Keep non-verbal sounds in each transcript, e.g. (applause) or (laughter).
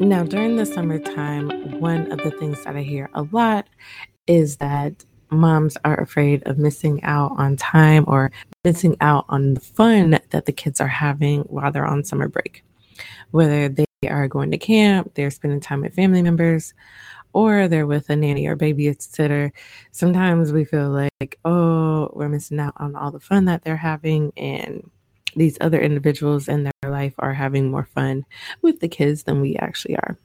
Now, during the summertime, one of the things that I hear a lot is that moms are afraid of missing out on time or missing out on the fun that the kids are having while they're on summer break. Whether they are going to camp, they're spending time with family members, or they're with a nanny or babysitter, sometimes we feel like, oh, we're missing out on all the fun that they're having. And these other individuals in their life are having more fun with the kids than we actually are.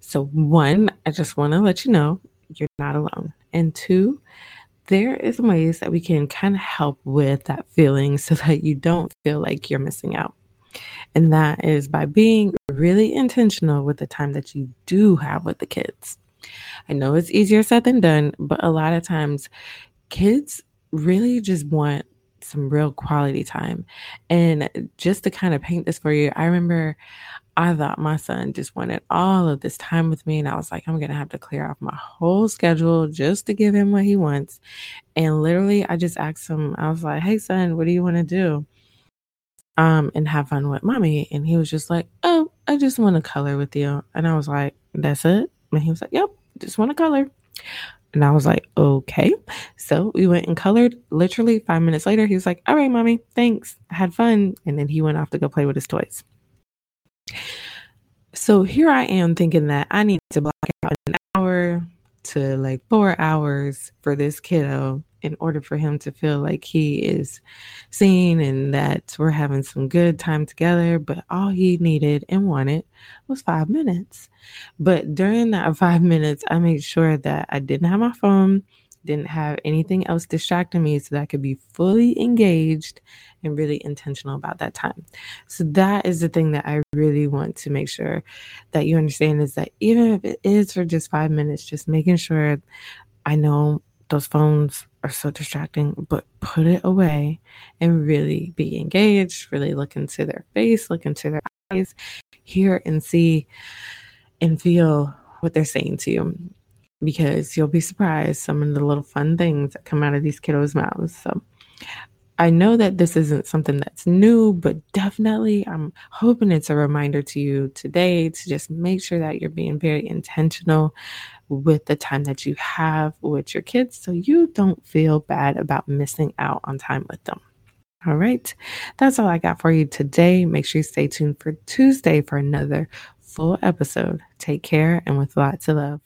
So, one, I just want to let you know you're not alone. And two, there is ways that we can kind of help with that feeling so (laughs) that you don't feel like you're missing out. And that is by being really intentional with the time that you do have with the kids. I know it's easier said than done, but a lot of times kids really just want some real quality time. And just to kind of paint this for you, I remember I thought my son just wanted all of this time with me. And I was like, I'm going to have to clear off my whole schedule just to give him what he wants. And literally, I just asked him, I was like, hey, son, what do you want to do? um, and have fun with mommy. And he was just like, Oh, I just want to color with you. And I was like, That's it? And he was like, Yep, just want to color. And I was like, Okay. So we went and colored. Literally five minutes later, he was like, All right, mommy, thanks. I had fun. And then he went off to go play with his toys. So here I am thinking that I need to block out an hour to like four hours for this kiddo in order for him to feel like he is seen and that we're having some good time together. But all he needed and wanted was five minutes. But during that (laughs) five minutes, I made sure that I didn't have my phone, didn't have anything else distracting me so that I could be fully engaged and really intentional about that time. So that is the thing that I really want to make sure that you understand is that even if it is for just five minutes, just making sure I know those phones are so distracting, but put it away and really be engaged, really look into their face, look into their eyes, hear and see and feel what they're saying to you. Because you'll be surprised some of the little fun things that come out of these kiddos' mouths. So I know that this isn't something that's new, but definitely I'm hoping it's a reminder to you today to just make sure that you're being very intentional with the time that you have with your kids so you don't feel bad about missing out on time with them. All right, that's all I got for you today. Make sure you stay tuned for Tuesday for another full episode. Take care and with lots of love.